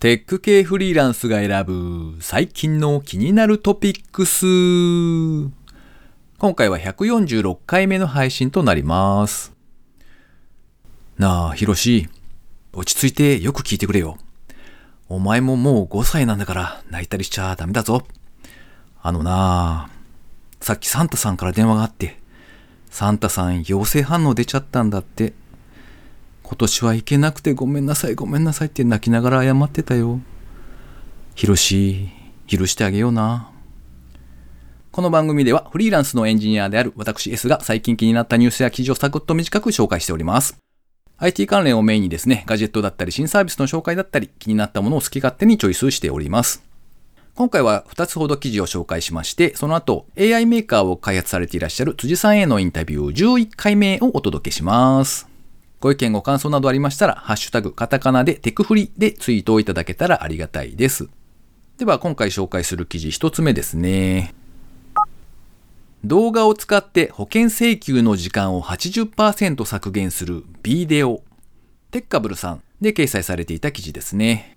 テック系フリーランスが選ぶ最近の気になるトピックス。今回は146回目の配信となります。なあ、ヒロシ。落ち着いてよく聞いてくれよ。お前ももう5歳なんだから泣いたりしちゃダメだぞ。あのなあ、さっきサンタさんから電話があって、サンタさん陽性反応出ちゃったんだって。今年は行けなくてごめんなさいごめんなさいって泣きながら謝ってたよ。ひろし、許してあげような。この番組ではフリーランスのエンジニアである私 S が最近気になったニュースや記事をサクッと短く紹介しております。IT 関連をメインにですね、ガジェットだったり新サービスの紹介だったり気になったものを好き勝手にチョイスしております。今回は2つほど記事を紹介しまして、その後 AI メーカーを開発されていらっしゃる辻さんへのインタビュー11回目をお届けします。ご意見ご感想などありましたら、ハッシュタグカタカナでテクフリでツイートをいただけたらありがたいです。では今回紹介する記事1つ目ですね。動画を使って保険請求の時間を80%削減するビデオ。テッカブルさんで掲載されていた記事ですね。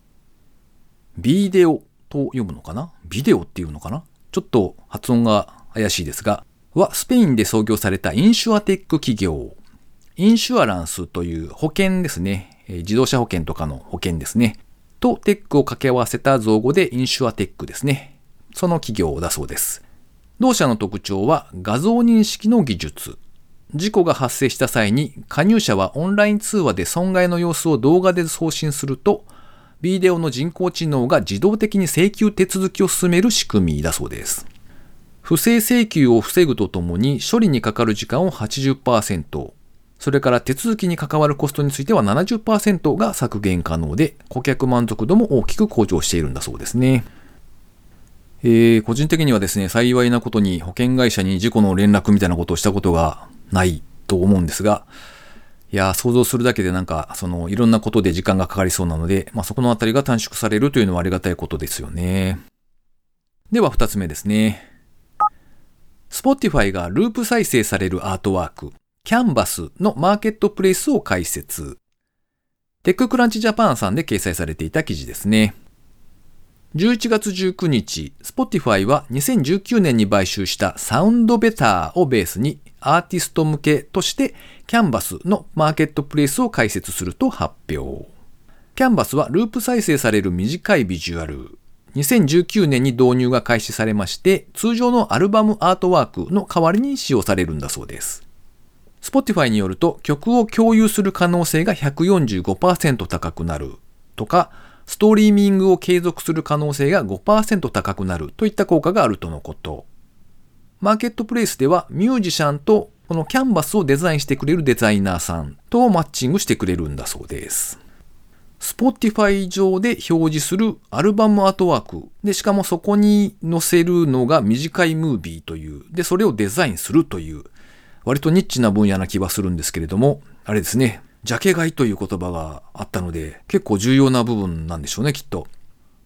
ビデオと読むのかな？ビデオっていうのかな？ちょっと発音が怪しいですが、はスペインで創業されたインシュアテック企業。インシュアランスという保険ですね。自動車保険とかの保険ですね。とテックを掛け合わせた造語でインシュアテックですね。その企業だそうです。同社の特徴は画像認識の技術。事故が発生した際に加入者はオンライン通話で損害の様子を動画で送信すると、ビデオの人工知能が自動的に請求手続きを進める仕組みだそうです。不正請求を防ぐとともに処理にかかる時間を80%、それから手続きに関わるコストについては70%が削減可能で、顧客満足度も大きく向上しているんだそうですね。えー個人的にはですね、幸いなことに保険会社に事故の連絡みたいなことをしたことがないと思うんですが、いや、想像するだけでなんか、その、いろんなことで時間がかかりそうなので、まあ、そこのあたりが短縮されるというのはありがたいことですよね。では、二つ目ですね。Spotify がループ再生されるアートワーク、キャンバスのマーケットプレイスを開設。テッククランチジャパンさんで掲載されていた記事ですね。11月19日、Spotify は2019年に買収したサウンドベターをベースにアーティスト向けとしてキャンバスのマーケットプレイスを開設すると発表。キャンバスはループ再生される短いビジュアル。2019年に導入が開始されまして、通常のアルバムアートワークの代わりに使用されるんだそうです。Spotify によると曲を共有する可能性が145%高くなるとか、ストリーミングを継続する可能性が5%高くなるといった効果があるとのこと。マーケットプレイスではミュージシャンとこのキャンバスをデザインしてくれるデザイナーさんとマッチングしてくれるんだそうです。Spotify 上で表示するアルバムアートワーク。で、しかもそこに載せるのが短いムービーという。で、それをデザインするという。割とニッチな分野な気はするんですけれども、あれですね。ジャケ買いという言葉があったので、結構重要な部分なんでしょうね、きっと。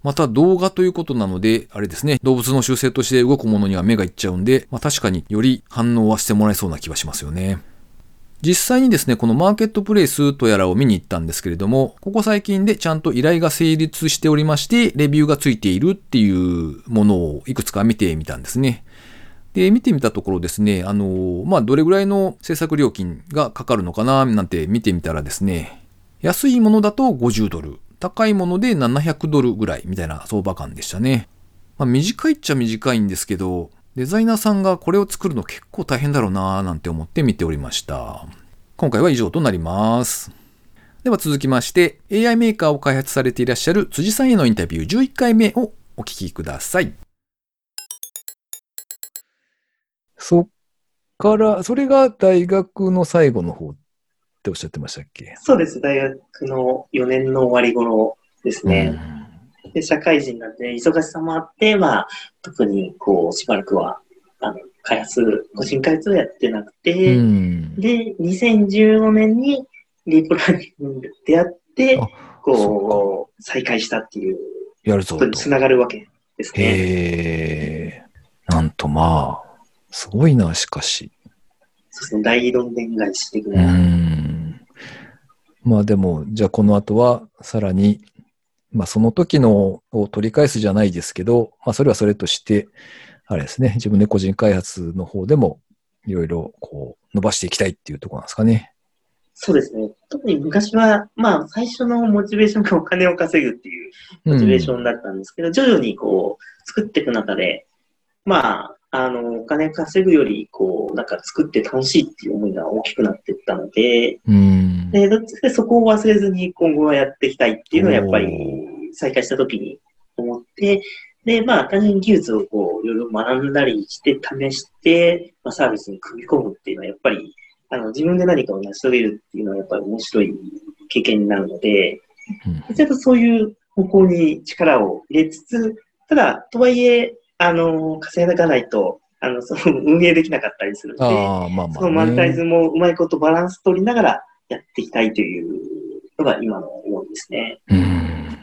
また動画ということなので、あれですね、動物の習性として動くものには目がいっちゃうんで、まあ確かにより反応はしてもらえそうな気はしますよね。実際にですね、このマーケットプレイスとやらを見に行ったんですけれども、ここ最近でちゃんと依頼が成立しておりまして、レビューがついているっていうものをいくつか見てみたんですね。で、見てみたところですね、あの、まあ、どれぐらいの制作料金がかかるのかな、なんて見てみたらですね、安いものだと50ドル、高いもので700ドルぐらいみたいな相場感でしたね。まあ、短いっちゃ短いんですけど、デザイナーさんがこれを作るの結構大変だろうなぁなんて思って見ておりました。今回は以上となります。では続きまして、AI メーカーを開発されていらっしゃる辻さんへのインタビュー11回目をお聞きください。そっから、それが大学の最後の方っておっしゃってましたっけ？そうです。大学の4年の終わり頃ですね。で、社会人なんで、忙しさもあって、まあ、特に、こう、しばらくは、あの、開発、個人開発をやってなくうて、ん。で、2015年にディープラーニングで出会ってあ、こう、再開したっていうやるぞことにつながるわけですね。へえ。なんとまあ、すごいな、しかし。そうですね。大どんでん返し的うな。ん。まあでも、じゃあこの後は、さらに、まあその時のを取り返すじゃないですけど、まあそれはそれとして、あれですね、自分で個人開発の方でもいろいろこう伸ばしていきたいっていうところなんですかね。そうですね。特に昔は、まあ、最初のモチベーションがお金を稼ぐっていうモチベーションだったんですけど、徐々にこう、作っていく中で、まあ、あの、お金稼ぐより、こう、なんか作って楽しいっていう思いが大きくなっていったので、うん。で、どっちかでそこを忘れずに今後はやっていきたいっていうのはやっぱり再開した時に思って、で、まあ、単純に技術をこう、いろいろ学んだりして、試して、まあ、サービスに組み込むっていうのはやっぱり、あの、自分で何かを成し遂げるっていうのはやっぱり面白い経験になるので、ちょっとそういう方向に力を入れつつ、ただ、とはいえ、あの、稼がないと、あの、その運営できなかったりするので、ああ、まあまあ、ね。そのマネタイズもうまいことバランス取りながらやっていきたいというのが今の思いですね。うん。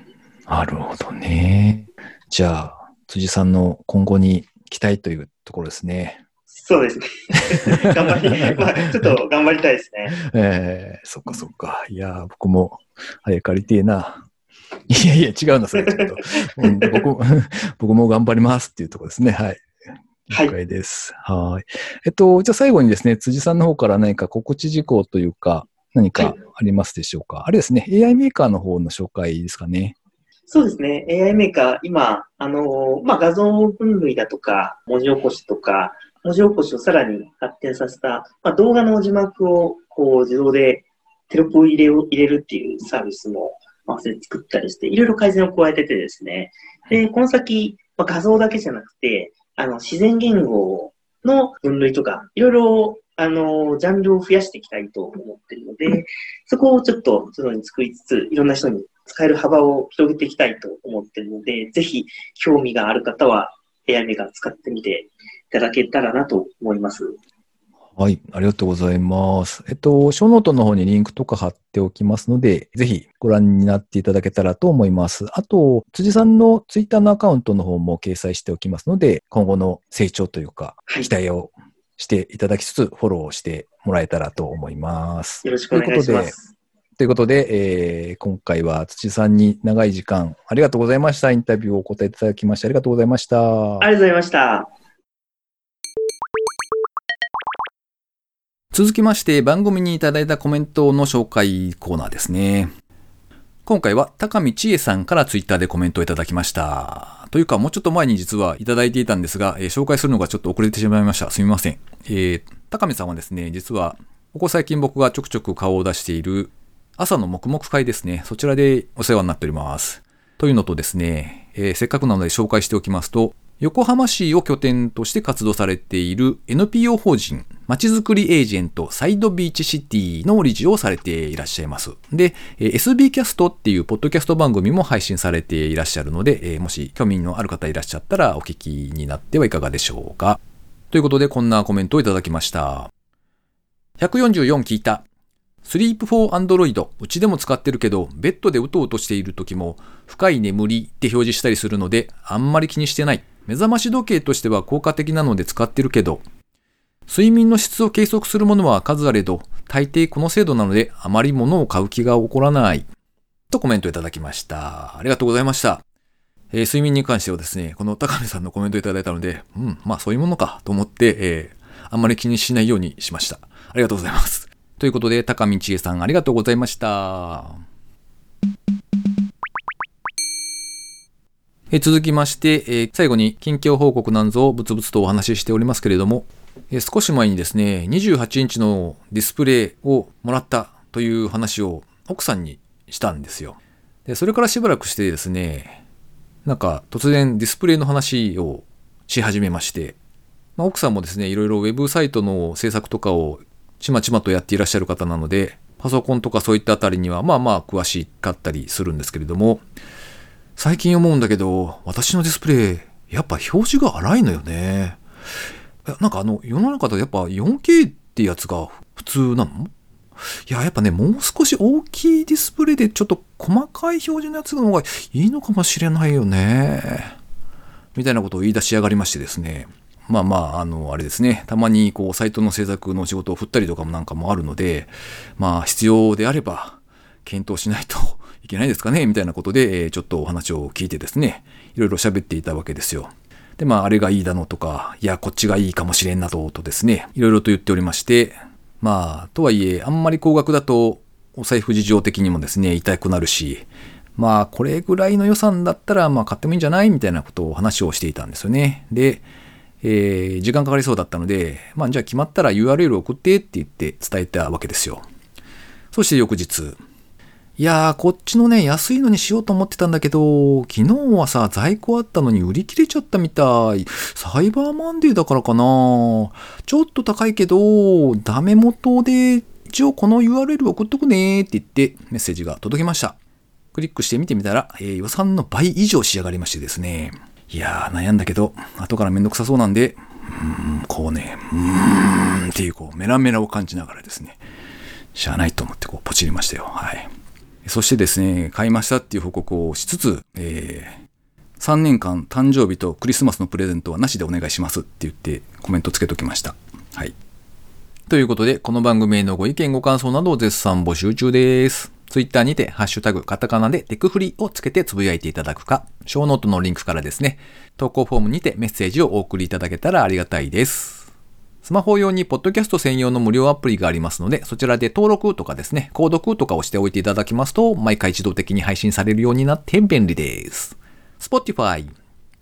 なるほどね。じゃあ、辻さんの今後に期待というところですね。そうですね。頑張り、まあ、ちょっと頑張りたいですね。ええそっかそっか。いやー、僕も、あれ借りてえな。いやいや、違うな、それちょっと。うん、僕も、僕も頑張りますっていうところですね。はい。はい了解です。はい。えっと、じゃあ最後にですね、辻さんの方から何か告知事項というか、何かありますでしょうか、あれですね、AI メーカーの方の紹介ですかね。そうですね。AI メーカー、今、あの、まあ、画像分類だとか、文字起こしとか、文字起こしをさらに発展させた、まあ、動画の字幕をこう自動でテロップを入れを入れるっていうサービスも合わせて作ったりして、いろいろ改善を加えててですね。で、この先、まあ、画像だけじゃなくて、あの、自然言語の分類とか、いろいろ、あの、ジャンルを増やしていきたいと思っているので、そこをちょっと、そのに作りつつ、いろんな人に使える幅を広げていきたいと思っているので、ぜひ、興味がある方は、AI メーカー使ってみていただけたらなと思います。はい、ありがとうございます。えっと、ショーノートの方にリンクとか貼っておきますので、ぜひご覧になっていただけたらと思います。あと、辻さんのツイッターのアカウントの方も掲載しておきますので、今後の成長というか、はい期待をしていただきつつ、フォローしてもらえたらと思います。よろしくお願いします。ということで、えー今回は土さんに長い時間ありがとうございました。インタビューをお答えいただきましてありがとうございました。ありがとうございました。続きまして番組にいただいたコメントの紹介コーナーですね。今回は高見千恵さんからツイッターでコメントをいただきました。というかもうちょっと前に実はいただいていたんですが、えー紹介するのがちょっと遅れてしまいました。すみません。えー高見さんはですね、実はここ最近僕がちょくちょく顔を出している朝の黙々会ですね。そちらでお世話になっております。というのとですね、えーせっかくなので紹介しておきますと、横浜市を拠点として活動されている NPO 法人まちづくりエージェントサイドビーチシティの理事をされていらっしゃいます。で、SB キャストっていうポッドキャスト番組も配信されていらっしゃるので、もし興味のある方いらっしゃったらお聞きになってはいかがでしょうか。ということでこんなコメントをいただきました。144聞いた。Sleep for Android うちでも使ってるけどベッドでうとうとしている時も深い眠りって表示したりするのであんまり気にしてない目覚まし時計としては効果的なので使ってるけど睡眠の質を計測するものは数あれど大抵この精度なのであまり物を買う気が起こらないとコメントいただきましたありがとうございましたえー睡眠に関してはですね、この高見さんのコメントいただいたので、うん、まあそういうものかと思って、えーあんまり気にしないようにしました。ありがとうございます。ということで、高見千恵さんありがとうございました。え続きまして、え最後に近況報告なんぞをブツブツとお話ししておりますけれども、え少し前にですね、28インチのディスプレイをもらったという話を奥さんにしたんですよ。で、それからしばらくしてですね、なんか突然ディスプレイの話をし始めまして、まあ、奥さんもですね、いろいろウェブサイトの制作とかをちまちまとやっていらっしゃる方なので、パソコンとかそういったあたりにはまあまあ詳しかったりするんですけれども、最近思うんだけど、私のディスプレイ、やっぱ表示が荒いのよね。なんかあの、世の中でやっぱ 4K ってやつが普通なの？いや、やっぱね、もう少し大きいディスプレイでちょっと細かい表示のやつの方がいいのかもしれないよね。みたいなことを言い出しやがりましてですね。まあまあ、あの、あれですね。たまにこう、サイトの制作の仕事を振ったりとかもなんかもあるので、まあ、必要であれば、検討しないといけないですかね？みたいなことで、えちょっとお話を聞いてですね、いろいろ喋っていたわけですよ。で、まあ、あれがいいだのとか、いや、こっちがいいかもしれんなどとですね、いろいろと言っておりまして、まあ、とはいえ、あんまり高額だと、お財布事情的にもですね、痛くなるし、まあ、これぐらいの予算だったら、まあ、買ってもいいんじゃない？みたいなことを話をしていたんですよね。で、えー時間かかりそうだったので、まあ、じゃあ決まったら URL 送ってって言って伝えたわけですよ。そして翌日、いやー、こっちのね、安いのにしようと思ってたんだけど、昨日はさ、在庫あったのに売り切れちゃったみたい。サイバーマンデーだからかなちょっと高いけど、ダメ元で、一応この URL 送っとくねーって言ってメッセージが届きました。クリックして見てみたら、えー予算の倍以上仕上がりましてですね。いやー、悩んだけど、後からめんどくさそうなんで、うーん、こうね、うーんっていうこう、メラメラを感じながらですね、しゃあないと思ってこう、ポチりましたよ。はい。そしてですね、買いましたっていう報告をしつつ、えー、3年間誕生日とクリスマスのプレゼントはなしでお願いしますって言ってコメントつけときました。はい。ということで、この番組へのご意見ご感想などを絶賛募集中です。ツイッターにて、ハッシュタグ、カタカナでテクフリをつけてつぶやいていただくか、ショーノートのリンクからですね、投稿フォームにてメッセージをお送りいただけたらありがたいです。スマホ用にポッドキャスト専用の無料アプリがありますので、そちらで登録とかですね、購読とかをしておいていただきますと、毎回自動的に配信されるようになって便利です。Spotify、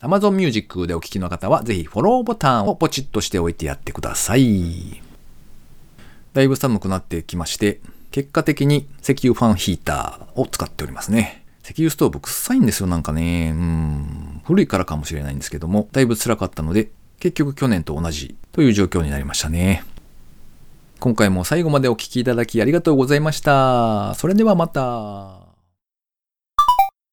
Amazon Music でお聞きの方は、ぜひフォローボタンをポチッとしておいてやってください。だいぶ寒くなってきまして、結果的に石油ファンヒーターを使っておりますね。石油ストーブ臭いんですよ、なんかね。うん。古いからかもしれないんですけども、だいぶ辛かったので、結局去年と同じという状況になりましたね。今回も最後までお聴きいただきありがとうございました。それではまた。